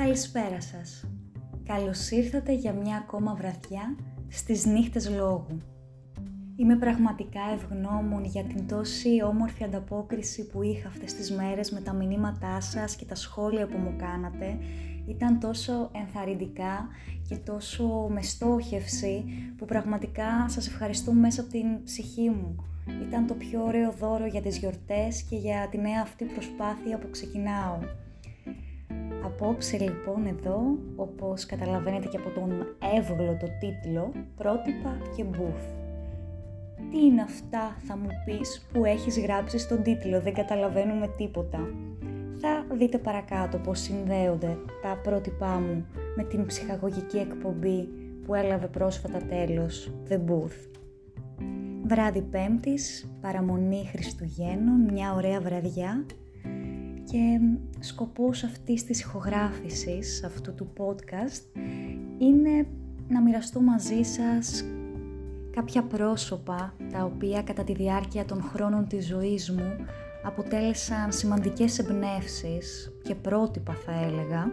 Καλησπέρα σας. Καλώς ήρθατε για μια ακόμα βραδιά στις νύχτες λόγου. Είμαι πραγματικά ευγνώμων για την τόση όμορφη ανταπόκριση που είχα αυτές τις μέρες με τα μηνύματά σας και τα σχόλια που μου κάνατε. Ήταν τόσο ενθαρρυντικά και τόσο με στόχευση που πραγματικά σας ευχαριστώ μέσα από την ψυχή μου. Ήταν το πιο ωραίο δώρο για τις γιορτές και για τη νέα αυτή προσπάθεια που ξεκινάω. Απόψε λοιπόν εδώ, όπως καταλαβαίνετε και από τον εύγλωτο τίτλο, πρότυπα και μπουφ. Τι είναι αυτά θα μου πεις που έχεις γράψει στον τίτλο, δεν καταλαβαίνουμε τίποτα. Θα δείτε παρακάτω πώς συνδέονται τα πρότυπά μου με την ψυχαγωγική εκπομπή που έλαβε πρόσφατα τέλος, The Booth. Βράδυ Πέμπτης, παραμονή Χριστουγέννων, μια ωραία βραδιά και σκοπός αυτής της ηχογράφησης, αυτού του podcast, είναι να μοιραστώ μαζί σας κάποια πρόσωπα τα οποία κατά τη διάρκεια των χρόνων της ζωής μου αποτέλεσαν σημαντικές εμπνεύσεις και πρότυπα θα έλεγα.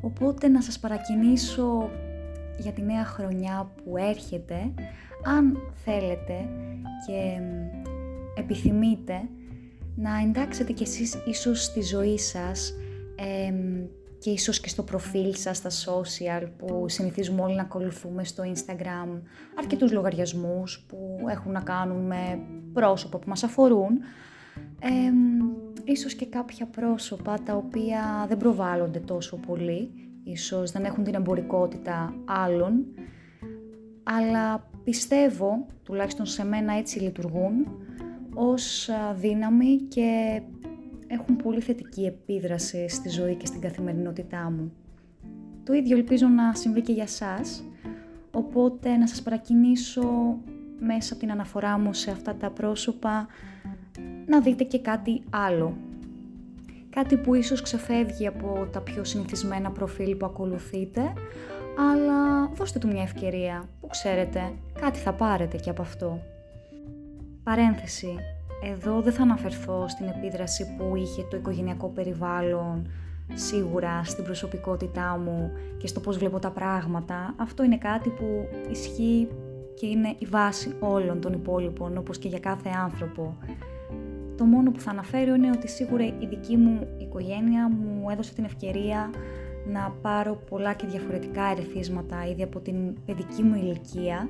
Οπότε να σας παρακινήσω για τη νέα χρονιά που έρχεται, αν θέλετε και επιθυμείτε να εντάξετε κι εσείς ίσως στη ζωή σας και ίσως και στο προφίλ σας στα social που συνηθίζουμε όλοι να ακολουθούμε στο Instagram αρκετούς λογαριασμούς που έχουν να κάνουν με πρόσωπα που μας αφορούν. Ε, ίσως και κάποια πρόσωπα τα οποία δεν προβάλλονται τόσο πολύ ίσως δεν έχουν την εμπορικότητα άλλων. Αλλά πιστεύω, τουλάχιστον σε μένα έτσι λειτουργούν ως δύναμη και έχουν πολύ θετική επίδραση στη ζωή και στην καθημερινότητά μου. Το ίδιο ελπίζω να συμβεί και για σας, οπότε να σας παρακινήσω μέσα από την αναφορά μου σε αυτά τα πρόσωπα να δείτε και κάτι άλλο. Κάτι που ίσως ξεφεύγει από τα πιο συνηθισμένα προφίλ που ακολουθείτε, αλλά δώστε του μια ευκαιρία, που ξέρετε, κάτι θα πάρετε και από αυτό. Παρένθεση. Εδώ δεν θα αναφερθώ στην επίδραση που είχε το οικογενειακό περιβάλλον σίγουρα στην προσωπικότητά μου και στο πώς βλέπω τα πράγματα. Αυτό είναι κάτι που ισχύει και είναι η βάση όλων των υπόλοιπων, όπως και για κάθε άνθρωπο. Το μόνο που θα αναφέρω είναι ότι σίγουρα η δική μου οικογένεια μου έδωσε την ευκαιρία να πάρω πολλά και διαφορετικά ερεθίσματα ήδη από την παιδική μου ηλικία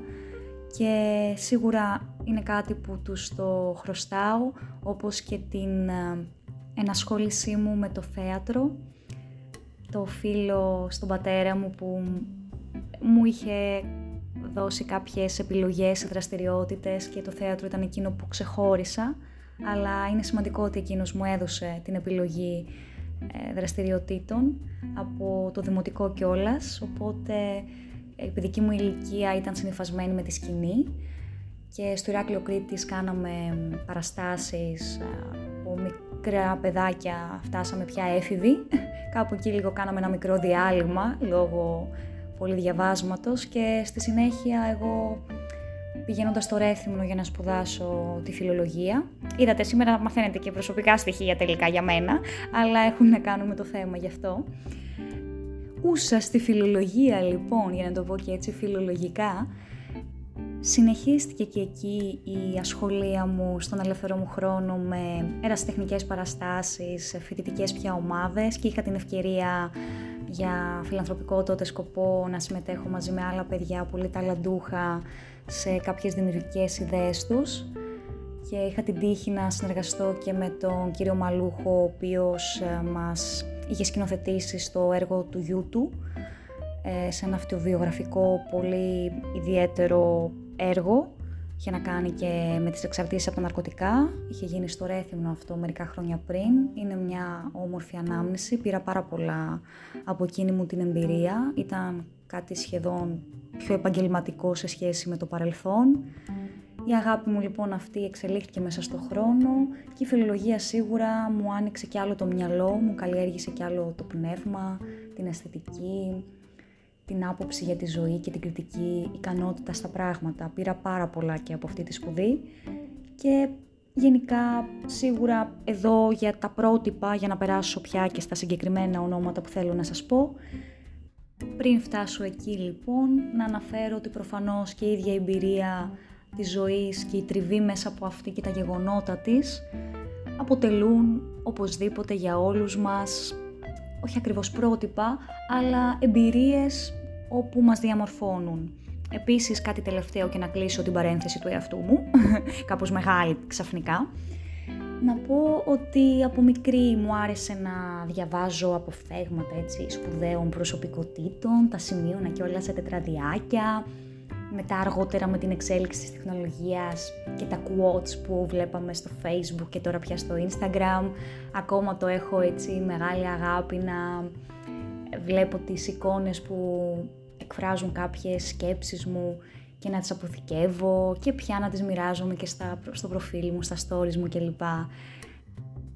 και σίγουρα είναι κάτι που τους το χρωστάω, όπως και την ε, ενασχόλησή μου με το θέατρο, το φίλο στον πατέρα μου που μου είχε δώσει κάποιες επιλογές, δραστηριότητες και το θέατρο ήταν εκείνο που ξεχώρισα, αλλά είναι σημαντικό ότι εκείνος μου έδωσε την επιλογή ε, δραστηριοτήτων από το δημοτικό κιόλας, οπότε η παιδική μου ηλικία ήταν συνειφασμένη με τη σκηνή και στο Ηράκλειο Κρήτης κάναμε παραστάσεις από μικρά παιδάκια φτάσαμε πια έφηβοι. Κάπου εκεί λίγο κάναμε ένα μικρό διάλειμμα λόγω πολύ διαβάσματος και στη συνέχεια εγώ πηγαίνοντας στο Ρέθυμνο για να σπουδάσω τη φιλολογία. Είδατε σήμερα μαθαίνετε και προσωπικά στοιχεία τελικά για μένα, αλλά έχουν να κάνουν με το θέμα γι' αυτό. Ούσα στη φιλολογία λοιπόν, για να το πω και έτσι φιλολογικά, συνεχίστηκε και εκεί η ασχολία μου στον ελεύθερο μου χρόνο με ερασιτεχνικές παραστάσεις, φοιτητικές πια ομάδες και είχα την ευκαιρία για φιλανθρωπικό τότε σκοπό να συμμετέχω μαζί με άλλα παιδιά πολύ ταλαντούχα σε κάποιες δημιουργικές ιδέες τους. Και είχα την τύχη να συνεργαστώ και με τον κύριο Μαλούχο ο οποίος ε, μας είχε σκηνοθετήσει στο έργο του γιού του ε, σε ένα αυτοβιογραφικό πολύ ιδιαίτερο έργο για να κάνει και με τις εξαρτήσεις από τα ναρκωτικά. Είχε γίνει στο Ρέθυμνο αυτό μερικά χρόνια πριν. Είναι μια όμορφη ανάμνηση. Πήρα πάρα πολλά από εκείνη μου την εμπειρία. Ήταν κάτι σχεδόν πιο επαγγελματικό σε σχέση με το παρελθόν. Η αγάπη μου λοιπόν αυτή εξελίχθηκε μέσα στο χρόνο και η φιλολογία σίγουρα μου άνοιξε κι άλλο το μυαλό, μου καλλιέργησε κι άλλο το πνεύμα, την αισθητική, την άποψη για τη ζωή και την κριτική ικανότητα στα πράγματα. Πήρα πάρα πολλά και από αυτή τη σπουδή και γενικά σίγουρα εδώ για τα πρότυπα, για να περάσω πια και στα συγκεκριμένα ονόματα που θέλω να σας πω. Πριν φτάσω εκεί λοιπόν, να αναφέρω ότι προφανώς και η ίδια εμπειρία της ζωής και η τριβή μέσα από αυτή και τα γεγονότα της αποτελούν οπωσδήποτε για όλους μας, όχι ακριβώς πρότυπα, αλλά εμπειρίες όπου μας διαμορφώνουν. Επίσης κάτι τελευταίο και να κλείσω την παρένθεση του εαυτού μου, κάπως μεγάλη ξαφνικά. Να πω ότι από μικρή μου άρεσε να διαβάζω αποφθέγματα έτσι, σπουδαίων προσωπικότητων, τα σημείωνα και όλα σε τετραδιάκια, μετά αργότερα με την εξέλιξη της τεχνολογίας και τα quotes που βλέπαμε στο facebook και τώρα πια στο instagram, ακόμα το έχω έτσι μεγάλη αγάπη να βλέπω τις εικόνες που εκφράζουν κάποιες σκέψεις μου και να τις αποθηκεύω και πια να τις μοιράζομαι και στα, στο προφίλ μου, στα stories μου κλπ.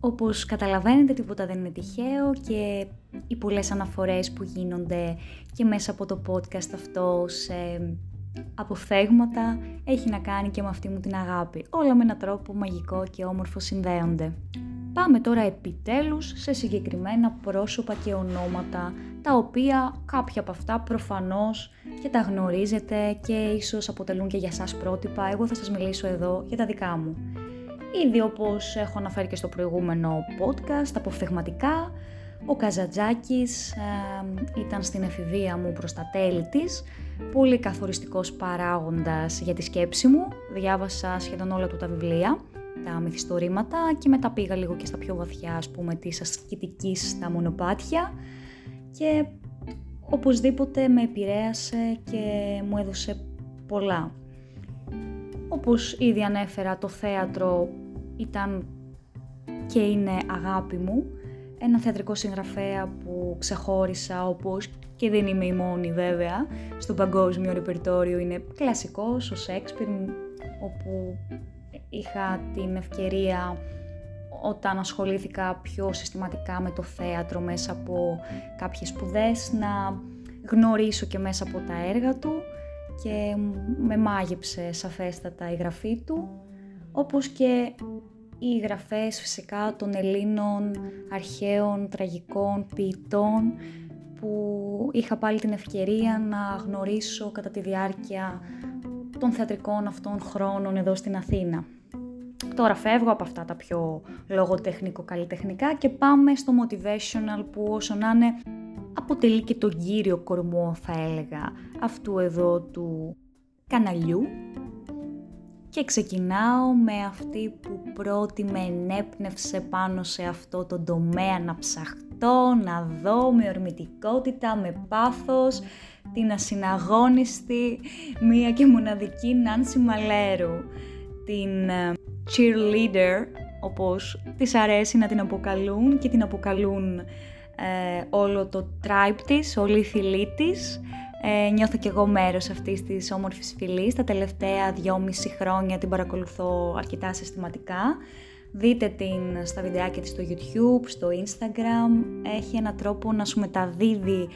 Όπως καταλαβαίνετε τίποτα δεν είναι τυχαίο και οι πολλές αναφορές που γίνονται και μέσα από το podcast αυτό σε αποφθέγματα έχει να κάνει και με αυτή μου την αγάπη. Όλα με έναν τρόπο μαγικό και όμορφο συνδέονται. Πάμε τώρα επιτέλους σε συγκεκριμένα πρόσωπα και ονόματα, τα οποία κάποια από αυτά προφανώς και τα γνωρίζετε και ίσως αποτελούν και για σας πρότυπα. Εγώ θα σας μιλήσω εδώ για τα δικά μου. Ήδη όπως έχω αναφέρει και στο προηγούμενο podcast, αποφθεγματικά, ο Καζατζάκης ε, ήταν στην εφηβεία μου προς τα τέλη της, πολύ καθοριστικός παράγοντας για τη σκέψη μου, διάβασα σχεδόν όλα του τα βιβλία τα μυθιστορήματα και μετά πήγα λίγο και στα πιο βαθιά, ας πούμε, της ασκητικής στα μονοπάτια και οπωσδήποτε με επηρέασε και μου έδωσε πολλά. Όπως ήδη ανέφερα, το θέατρο ήταν και είναι αγάπη μου. Ένα θεατρικό συγγραφέα που ξεχώρισα όπως και δεν είμαι η μόνη βέβαια. Στο παγκόσμιο ρεπερτόριο είναι κλασικός, ο Σέξπιρ, όπου είχα την ευκαιρία όταν ασχολήθηκα πιο συστηματικά με το θέατρο μέσα από κάποιες σπουδές να γνωρίσω και μέσα από τα έργα του και με μάγεψε σαφέστατα η γραφή του όπως και οι γραφές φυσικά των Ελλήνων αρχαίων τραγικών ποιητών που είχα πάλι την ευκαιρία να γνωρίσω κατά τη διάρκεια των θεατρικών αυτών χρόνων εδώ στην Αθήνα. Τώρα φεύγω από αυτά τα πιο λογοτεχνικό-καλλιτεχνικά και πάμε στο motivational που όσο να είναι αποτελεί και τον κύριο κορμό θα έλεγα αυτού εδώ του καναλιού και ξεκινάω με αυτή που πρώτη με ενέπνευσε πάνω σε αυτό το τομέα να ψαχτώ, να δω με ορμητικότητα, με πάθος, την ασυναγώνιστη, μία και μοναδική Νάνση Μαλέρου, την ε, cheerleader, όπως της αρέσει να την αποκαλούν και την αποκαλούν ε, όλο το tribe της, όλη η φυλή της. Ε, νιώθω κι εγώ μέρος αυτής της όμορφης φυλής. Τα τελευταία δυόμιση χρόνια την παρακολουθώ αρκετά συστηματικά. Δείτε την στα βιντεάκια της στο YouTube, στο Instagram. Έχει έναν τρόπο να σου μεταδίδει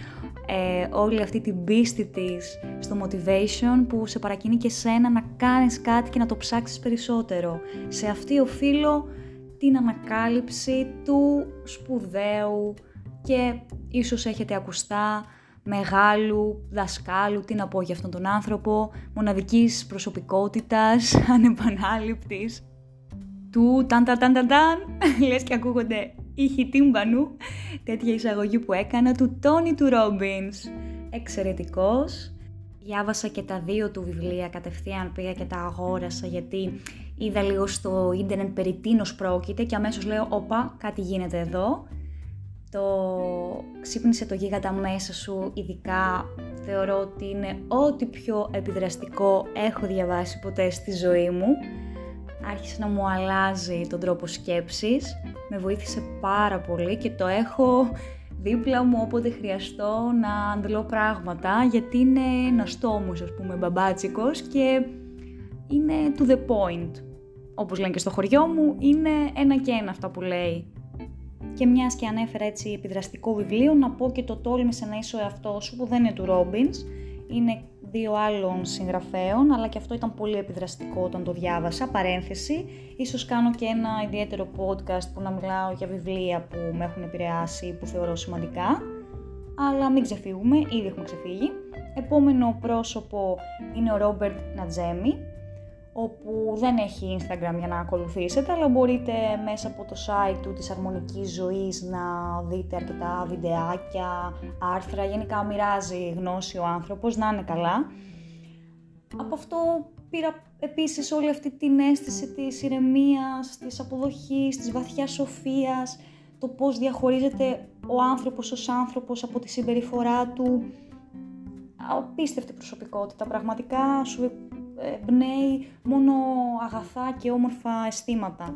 ε, όλη αυτή την πίστη της στο motivation που σε παρακινεί και σένα να κάνεις κάτι και να το ψάξεις περισσότερο. Σε αυτή οφείλω την ανακάλυψη του σπουδαίου και ίσως έχετε ακουστά μεγάλου δασκάλου, τι να πω για αυτόν τον άνθρωπο, μοναδικής προσωπικότητας, ανεπανάληπτης, του ταν ταν ταν ταν ταν, λες και ακούγονται ήχοι τύμπανου, τέτοια εισαγωγή που έκανα, του Τόνι του Ρόμπινς. Εξαιρετικός. Διάβασα και τα δύο του βιβλία, κατευθείαν πήγα και τα αγόρασα γιατί είδα λίγο στο ίντερνετ περί τίνος πρόκειται και αμέσως λέω «Όπα, κάτι γίνεται εδώ». Το ξύπνησε το γίγαντα μέσα σου, ειδικά θεωρώ ότι είναι ό,τι πιο επιδραστικό έχω διαβάσει ποτέ στη ζωή μου άρχισε να μου αλλάζει τον τρόπο σκέψης, με βοήθησε πάρα πολύ και το έχω δίπλα μου όποτε χρειαστώ να αντλώ πράγματα γιατί είναι ένας τόμος ας πούμε μπαμπάτσικος και είναι to the point. Όπως λένε και στο χωριό μου, είναι ένα και ένα αυτά που λέει. Και μιας και ανέφερα έτσι επιδραστικό βιβλίο, να πω και το τόλμησε να είσαι ο εαυτός σου που δεν είναι του Robbins, είναι δύο άλλων συγγραφέων, αλλά και αυτό ήταν πολύ επιδραστικό όταν το διάβασα. Παρένθεση, ίσως κάνω και ένα ιδιαίτερο podcast που να μιλάω για βιβλία που με έχουν επηρεάσει, που θεωρώ σημαντικά. Αλλά μην ξεφύγουμε, ήδη έχουμε ξεφύγει. Επόμενο πρόσωπο είναι ο Ρόμπερτ Νατζέμι, όπου δεν έχει Instagram για να ακολουθήσετε, αλλά μπορείτε μέσα από το site του της αρμονικής ζωής να δείτε αρκετά βιντεάκια, άρθρα, γενικά μοιράζει γνώση ο άνθρωπος, να είναι καλά. Από αυτό πήρα επίσης όλη αυτή την αίσθηση της ηρεμίας, της αποδοχής, της βαθιάς σοφίας, το πώς διαχωρίζεται ο άνθρωπος ως άνθρωπος από τη συμπεριφορά του. Απίστευτη προσωπικότητα, πραγματικά σου εμπνέει μόνο αγαθά και όμορφα αισθήματα.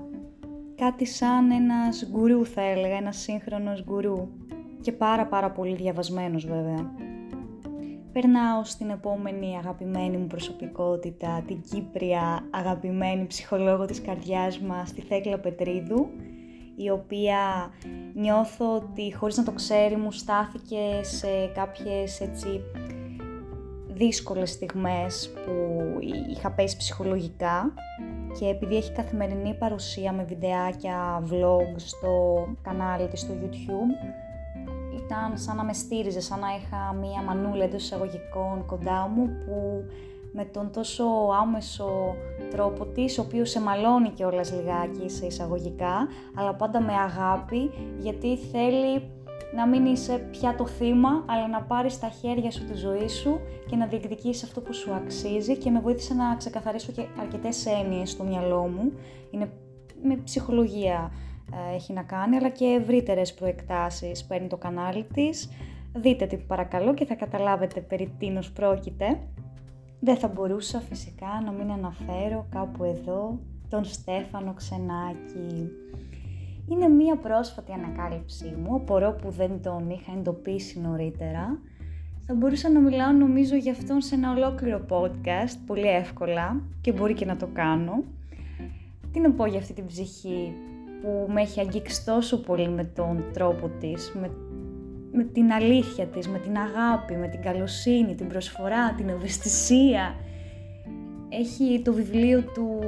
Κάτι σαν ένας γκουρού θα έλεγα, ένας σύγχρονος γκουρού και πάρα πάρα πολύ διαβασμένος βέβαια. Περνάω στην επόμενη αγαπημένη μου προσωπικότητα, την Κύπρια αγαπημένη ψυχολόγο της καρδιάς μας, τη Θέκλα Πετρίδου, η οποία νιώθω ότι χωρίς να το ξέρει μου στάθηκε σε κάποιες έτσι δύσκολες στιγμές που είχα πέσει ψυχολογικά και επειδή έχει καθημερινή παρουσία με βιντεάκια, vlog στο κανάλι της στο YouTube ήταν σαν να με στήριζε, σαν να είχα μία μανούλα εντός εισαγωγικών κοντά μου που με τον τόσο άμεσο τρόπο της, ο οποίος σε μαλώνει και όλας λιγάκι σε εισαγωγικά, αλλά πάντα με αγάπη, γιατί θέλει να μην είσαι πια το θύμα, αλλά να πάρεις στα χέρια σου τη ζωή σου και να διεκδικήσεις αυτό που σου αξίζει και με βοήθησε να ξεκαθαρίσω και αρκετές έννοιες στο μυαλό μου. Είναι με ψυχολογία ε, έχει να κάνει, αλλά και ευρύτερες προεκτάσεις παίρνει το κανάλι της. Δείτε την παρακαλώ και θα καταλάβετε περί τίνος πρόκειται. Δεν θα μπορούσα φυσικά να μην αναφέρω κάπου εδώ τον Στέφανο Ξενάκη. Είναι μία πρόσφατη ανακάλυψή μου, απορώ που δεν τον είχα εντοπίσει νωρίτερα. Θα μπορούσα να μιλάω νομίζω για αυτόν σε ένα ολόκληρο podcast, πολύ εύκολα και μπορεί και να το κάνω. Τι να πω για αυτή την ψυχή που με έχει αγγίξει τόσο πολύ με τον τρόπο της, με, με την αλήθεια της, με την αγάπη, με την καλοσύνη, την προσφορά, την ευαισθησία. Έχει το βιβλίο του,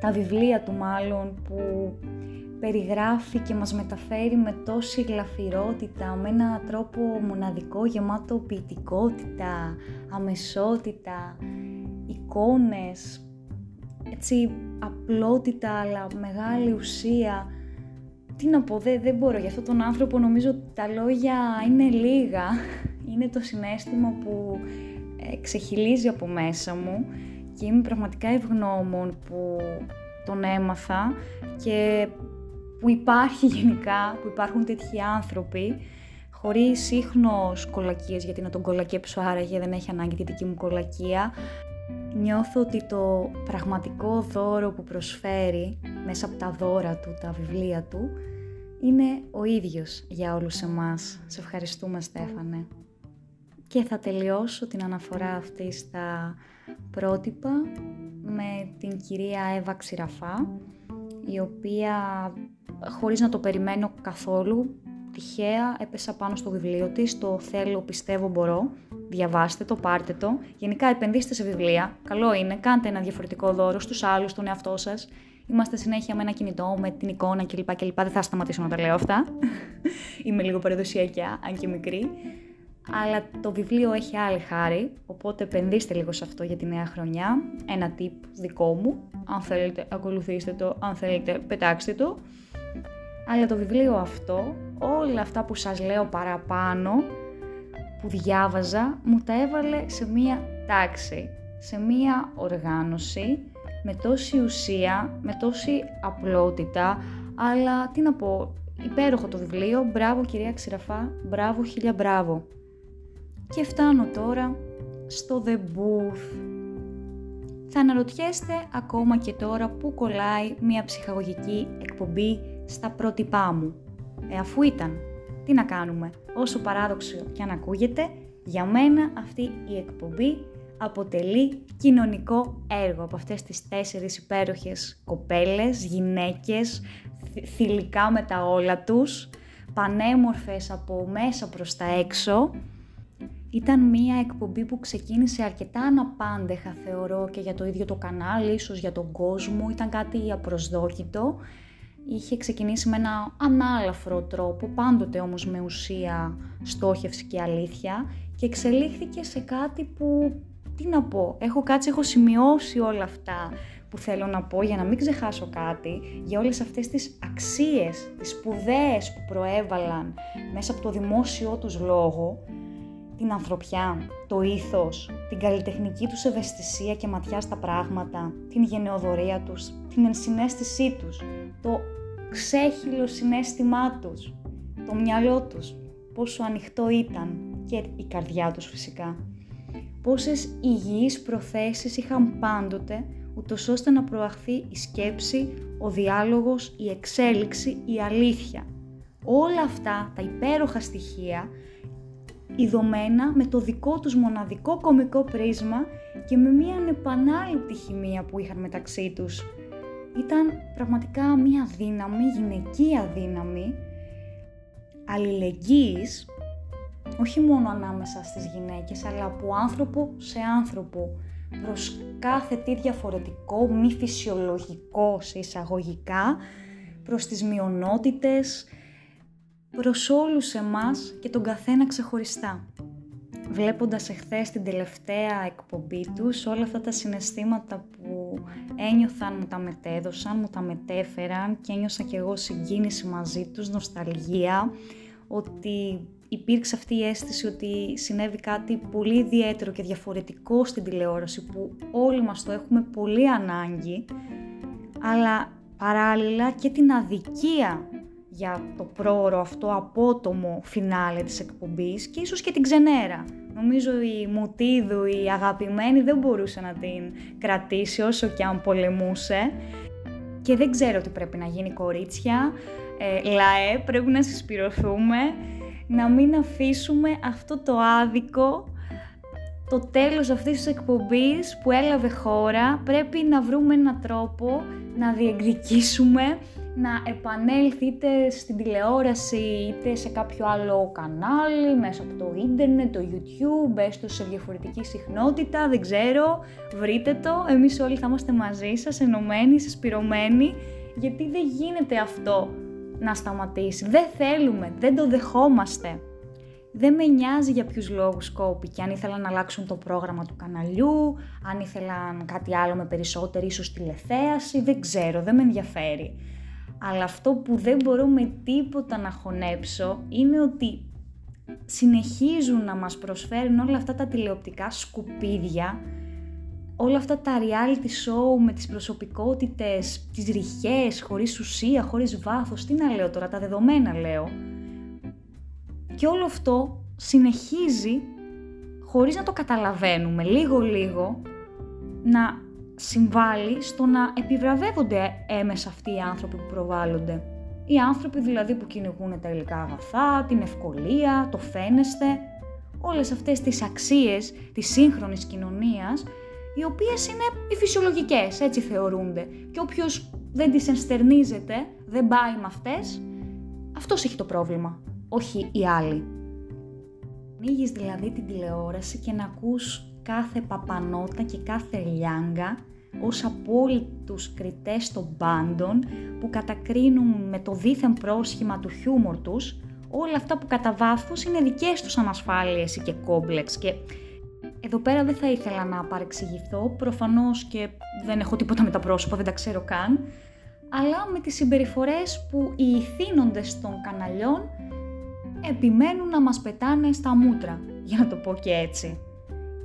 τα βιβλία του μάλλον που περιγράφει και μας μεταφέρει με τόση γλαφυρότητα, με έναν τρόπο μοναδικό, γεμάτο ποιητικότητα, αμεσότητα, εικόνες, έτσι απλότητα αλλά μεγάλη ουσία. Τι να πω, δεν, δεν μπορώ, για αυτόν τον άνθρωπο νομίζω ότι τα λόγια είναι λίγα. Είναι το συνέστημα που ε, ξεχυλίζει από μέσα μου και είμαι πραγματικά ευγνώμων που τον έμαθα και που υπάρχει γενικά, που υπάρχουν τέτοιοι άνθρωποι, χωρίς ίχνος κολακίες, γιατί να τον κολακέψω άραγε δεν έχει ανάγκη τη δική μου κολακία. Νιώθω ότι το πραγματικό δώρο που προσφέρει μέσα από τα δώρα του, τα βιβλία του, είναι ο ίδιος για όλους εμάς. Σε ευχαριστούμε Στέφανε. Και θα τελειώσω την αναφορά αυτή στα πρότυπα με την κυρία Εύα Ξηραφά, η οποία χωρίς να το περιμένω καθόλου, τυχαία έπεσα πάνω στο βιβλίο της, το θέλω, πιστεύω, μπορώ. Διαβάστε το, πάρτε το. Γενικά επενδύστε σε βιβλία. Καλό είναι, κάντε ένα διαφορετικό δώρο στους άλλους, στον εαυτό σας. Είμαστε συνέχεια με ένα κινητό, με την εικόνα κλπ. κλπ. Δεν θα σταματήσω να τα λέω αυτά. Είμαι λίγο παραδοσιακά, αν και μικρή. Αλλά το βιβλίο έχει άλλη χάρη, οπότε επενδύστε λίγο σε αυτό για τη νέα χρονιά. Ένα tip δικό μου. Αν θέλετε, ακολουθήστε το. Αν θέλετε, πετάξτε το. Αλλά το βιβλίο αυτό, όλα αυτά που σας λέω παραπάνω, που διάβαζα, μου τα έβαλε σε μία τάξη, σε μία οργάνωση, με τόση ουσία, με τόση απλότητα, αλλά τι να πω, υπέροχο το βιβλίο, μπράβο κυρία Ξηραφά, μπράβο χίλια μπράβο. Και φτάνω τώρα στο The Booth. Θα αναρωτιέστε ακόμα και τώρα που κολλάει μια ψυχαγωγική εκπομπή στα πρότυπά μου. Ε, αφού ήταν, τι να κάνουμε, όσο παράδοξο και αν ακούγεται, για μένα αυτή η εκπομπή αποτελεί κοινωνικό έργο από αυτές τις τέσσερις υπέροχες κοπέλες, γυναίκες, θηλυκά με τα όλα τους, πανέμορφες από μέσα προς τα έξω Ήταν μία εκπομπή που ξεκίνησε αρκετά αναπάντεχα θεωρώ και για το ίδιο το κανάλι, ίσως για τον κόσμο, ήταν κάτι απροσδόκητο. Είχε ξεκινήσει με ένα ανάλαφρο τρόπο, πάντοτε όμως με ουσία, στόχευση και αλήθεια και εξελίχθηκε σε κάτι που, τι να πω, έχω κάτσει, έχω σημειώσει όλα αυτά που θέλω να πω για να μην ξεχάσω κάτι, για όλες αυτές τις αξίες, τις σπουδαίες που προέβαλαν μέσα από το δημόσιο τους λόγο, την ανθρωπιά, το ήθος, την καλλιτεχνική τους ευαισθησία και ματιά στα πράγματα, την γενεοδορία τους, την ενσυναίσθησή τους, το ξέχυλο συνέστημά τους, το μυαλό τους, πόσο ανοιχτό ήταν και η καρδιά τους φυσικά. Πόσες υγιείς προθέσεις είχαν πάντοτε, ούτως ώστε να προαχθεί η σκέψη, ο διάλογος, η εξέλιξη, η αλήθεια. Όλα αυτά τα υπέροχα στοιχεία ειδωμένα με το δικό τους μοναδικό κομικό πρίσμα και με μια ανεπανάληπτη χημεία που είχαν μεταξύ τους. Ήταν πραγματικά μια δύναμη, γυναικεία δύναμη, αλληλεγγύης, όχι μόνο ανάμεσα στις γυναίκες, αλλά από άνθρωπο σε άνθρωπο, προς κάθε τι διαφορετικό, μη φυσιολογικό σε εισαγωγικά, προς τις μειονότητες, προς όλους εμάς και τον καθένα ξεχωριστά. Βλέποντας εχθές την τελευταία εκπομπή τους, όλα αυτά τα συναισθήματα που ένιωθαν, μου τα μετέδωσαν, μου τα μετέφεραν και ένιωσα κι εγώ συγκίνηση μαζί τους, νοσταλγία, ότι υπήρξε αυτή η αίσθηση ότι συνέβη κάτι πολύ ιδιαίτερο και διαφορετικό στην τηλεόραση που όλοι μας το έχουμε πολύ ανάγκη, αλλά παράλληλα και την αδικία για το πρόωρο αυτό απότομο φινάλε της εκπομπής και ίσως και την ξενέρα. Νομίζω η Μουτίδου, η αγαπημένη, δεν μπορούσε να την κρατήσει όσο και αν πολεμούσε. Και δεν ξέρω τι πρέπει να γίνει κορίτσια, ε, λαέ, πρέπει να συσπηρωθούμε, να μην αφήσουμε αυτό το άδικο το τέλος αυτής της εκπομπής που έλαβε χώρα πρέπει να βρούμε έναν τρόπο να διεκδικήσουμε να επανέλθει είτε στην τηλεόραση είτε σε κάποιο άλλο κανάλι, μέσα από το ίντερνετ, το YouTube, έστω σε διαφορετική συχνότητα, δεν ξέρω, βρείτε το, εμείς όλοι θα είμαστε μαζί σας, ενωμένοι, συσπηρωμένοι, γιατί δεν γίνεται αυτό να σταματήσει, δεν θέλουμε, δεν το δεχόμαστε. Δεν με νοιάζει για ποιους λόγους κόπηκε, αν ήθελαν να αλλάξουν το πρόγραμμα του καναλιού, αν ήθελαν κάτι άλλο με περισσότερη ίσως τηλεθέαση, δεν ξέρω, δεν με ενδιαφέρει. Αλλά αυτό που δεν μπορώ με τίποτα να χωνέψω είναι ότι συνεχίζουν να μας προσφέρουν όλα αυτά τα τηλεοπτικά σκουπίδια, όλα αυτά τα reality show με τις προσωπικότητες, τις ρηχές, χωρίς ουσία, χωρίς βάθος, τι να λέω τώρα, τα δεδομένα λέω. Και όλο αυτό συνεχίζει, χωρίς να το καταλαβαίνουμε, λίγο-λίγο, να συμβάλλει στο να επιβραβεύονται έμεσα αυτοί οι άνθρωποι που προβάλλονται. Οι άνθρωποι δηλαδή που κυνηγούν τα υλικά αγαθά, την ευκολία, το φαίνεστε, όλες αυτές τις αξίες της σύγχρονης κοινωνίας, οι οποίες είναι οι φυσιολογικές, έτσι θεωρούνται. Και όποιος δεν τις ενστερνίζεται, δεν πάει με αυτές, αυτός έχει το πρόβλημα, όχι οι άλλοι. Ανοίγεις δηλαδή την τηλεόραση και να ακούς κάθε παπανότα και κάθε λιάγκα ως απόλυτους κριτές των πάντων που κατακρίνουν με το δίθεν πρόσχημα του χιούμορ τους όλα αυτά που κατά βάθος είναι δικές τους ανασφάλειες και κόμπλεξ και εδώ πέρα δεν θα ήθελα να παρεξηγηθώ, προφανώς και δεν έχω τίποτα με τα πρόσωπα, δεν τα ξέρω καν, αλλά με τις συμπεριφορές που οι ηθήνοντες των καναλιών επιμένουν να μας πετάνε στα μούτρα, για να το πω και έτσι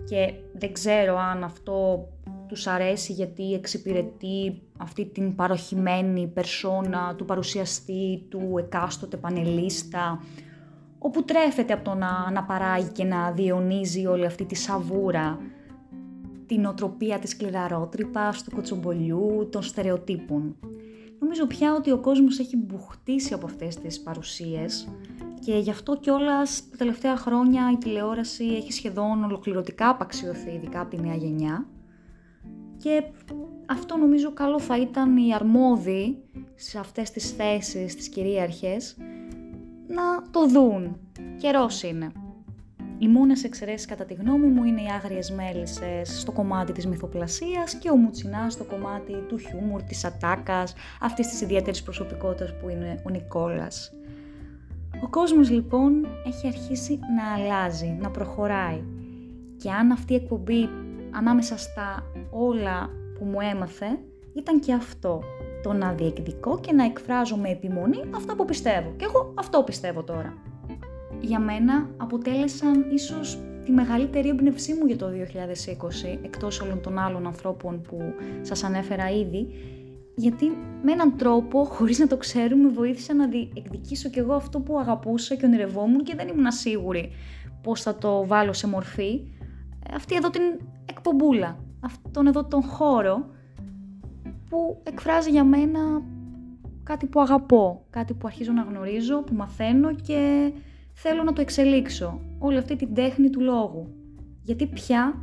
και δεν ξέρω αν αυτό τους αρέσει γιατί εξυπηρετεί αυτή την παροχημένη περσόνα του παρουσιαστή, του εκάστοτε πανελίστα, όπου τρέφεται από το να, να παράγει και να διονύζει όλη αυτή τη σαβούρα, την οτροπία της κλειδαρότρυπας, του κοτσομπολιού, των στερεοτύπων. Νομίζω πια ότι ο κόσμος έχει μπουχτίσει από αυτές τις παρουσίες και γι' αυτό κιόλας τα τελευταία χρόνια η τηλεόραση έχει σχεδόν ολοκληρωτικά απαξιωθεί, ειδικά από τη νέα γενιά. Και αυτό νομίζω καλό θα ήταν οι αρμόδιοι σε αυτές τις θέσεις, τις κυρίαρχες, να το δουν. Καιρός είναι. Οι μόνες εξαιρέσεις κατά τη γνώμη μου είναι οι άγριες μέλισσες στο κομμάτι της μυθοπλασίας και ο Μουτσινάς στο κομμάτι του χιούμορ, της ατάκας, αυτής της ιδιαίτερης προσωπικότητας που είναι ο Νικόλας. Ο κόσμος λοιπόν έχει αρχίσει να αλλάζει, να προχωράει και αν αυτή η εκπομπή ανάμεσα στα όλα που μου έμαθε ήταν και αυτό, το να διεκδικώ και να εκφράζω με επιμονή αυτά που πιστεύω. Και εγώ αυτό πιστεύω τώρα. Για μένα αποτέλεσαν ίσως τη μεγαλύτερη έμπνευσή μου για το 2020, εκτός όλων των άλλων ανθρώπων που σας ανέφερα ήδη, γιατί με έναν τρόπο, χωρίς να το ξέρουμε, βοήθησα να διεκδικήσω κι εγώ αυτό που αγαπούσα και ονειρευόμουν και δεν ήμουν σίγουρη πώς θα το βάλω σε μορφή. Ε, αυτή εδώ την εκπομπούλα, αυτόν εδώ τον χώρο που εκφράζει για μένα κάτι που αγαπώ, κάτι που αρχίζω να γνωρίζω, που μαθαίνω και θέλω να το εξελίξω. Όλη αυτή την τέχνη του λόγου. Γιατί πια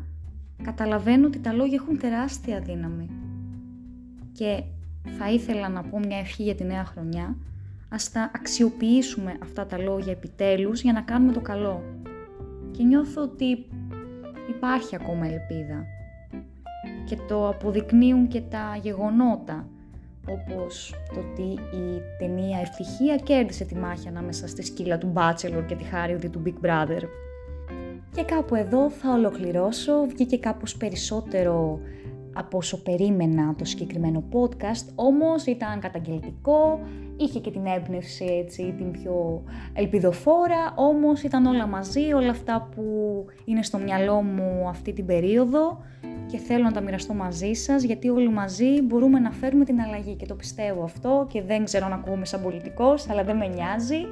καταλαβαίνω ότι τα λόγια έχουν τεράστια δύναμη. Και θα ήθελα να πω μια ευχή για τη νέα χρονιά, ας τα αξιοποιήσουμε αυτά τα λόγια επιτέλους για να κάνουμε το καλό. Και νιώθω ότι υπάρχει ακόμα ελπίδα. Και το αποδεικνύουν και τα γεγονότα, όπως το ότι η ταινία Ευτυχία κέρδισε τη μάχη ανάμεσα στη σκύλα του Bachelor και τη Χάριουδη του Big Brother. Και κάπου εδώ θα ολοκληρώσω, βγήκε κάπως περισσότερο από όσο περίμενα το συγκεκριμένο podcast, όμως ήταν καταγγελτικό, είχε και την έμπνευση έτσι, την πιο ελπιδοφόρα, όμως ήταν όλα μαζί, όλα αυτά που είναι στο μυαλό μου αυτή την περίοδο και θέλω να τα μοιραστώ μαζί σας, γιατί όλοι μαζί μπορούμε να φέρουμε την αλλαγή και το πιστεύω αυτό και δεν ξέρω να ακούμε σαν πολιτικός, αλλά δεν με νοιάζει.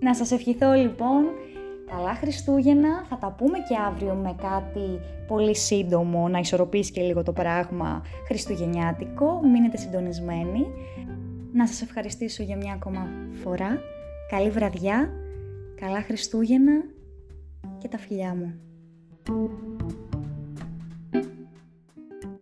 Να σας ευχηθώ λοιπόν Καλά Χριστούγεννα, θα τα πούμε και αύριο με κάτι πολύ σύντομο να ισορροπήσει και λίγο το πράγμα χριστουγεννιάτικο. Μείνετε συντονισμένοι. Να σας ευχαριστήσω για μια ακόμα φορά. Καλή βραδιά, καλά Χριστούγεννα και τα φιλιά μου.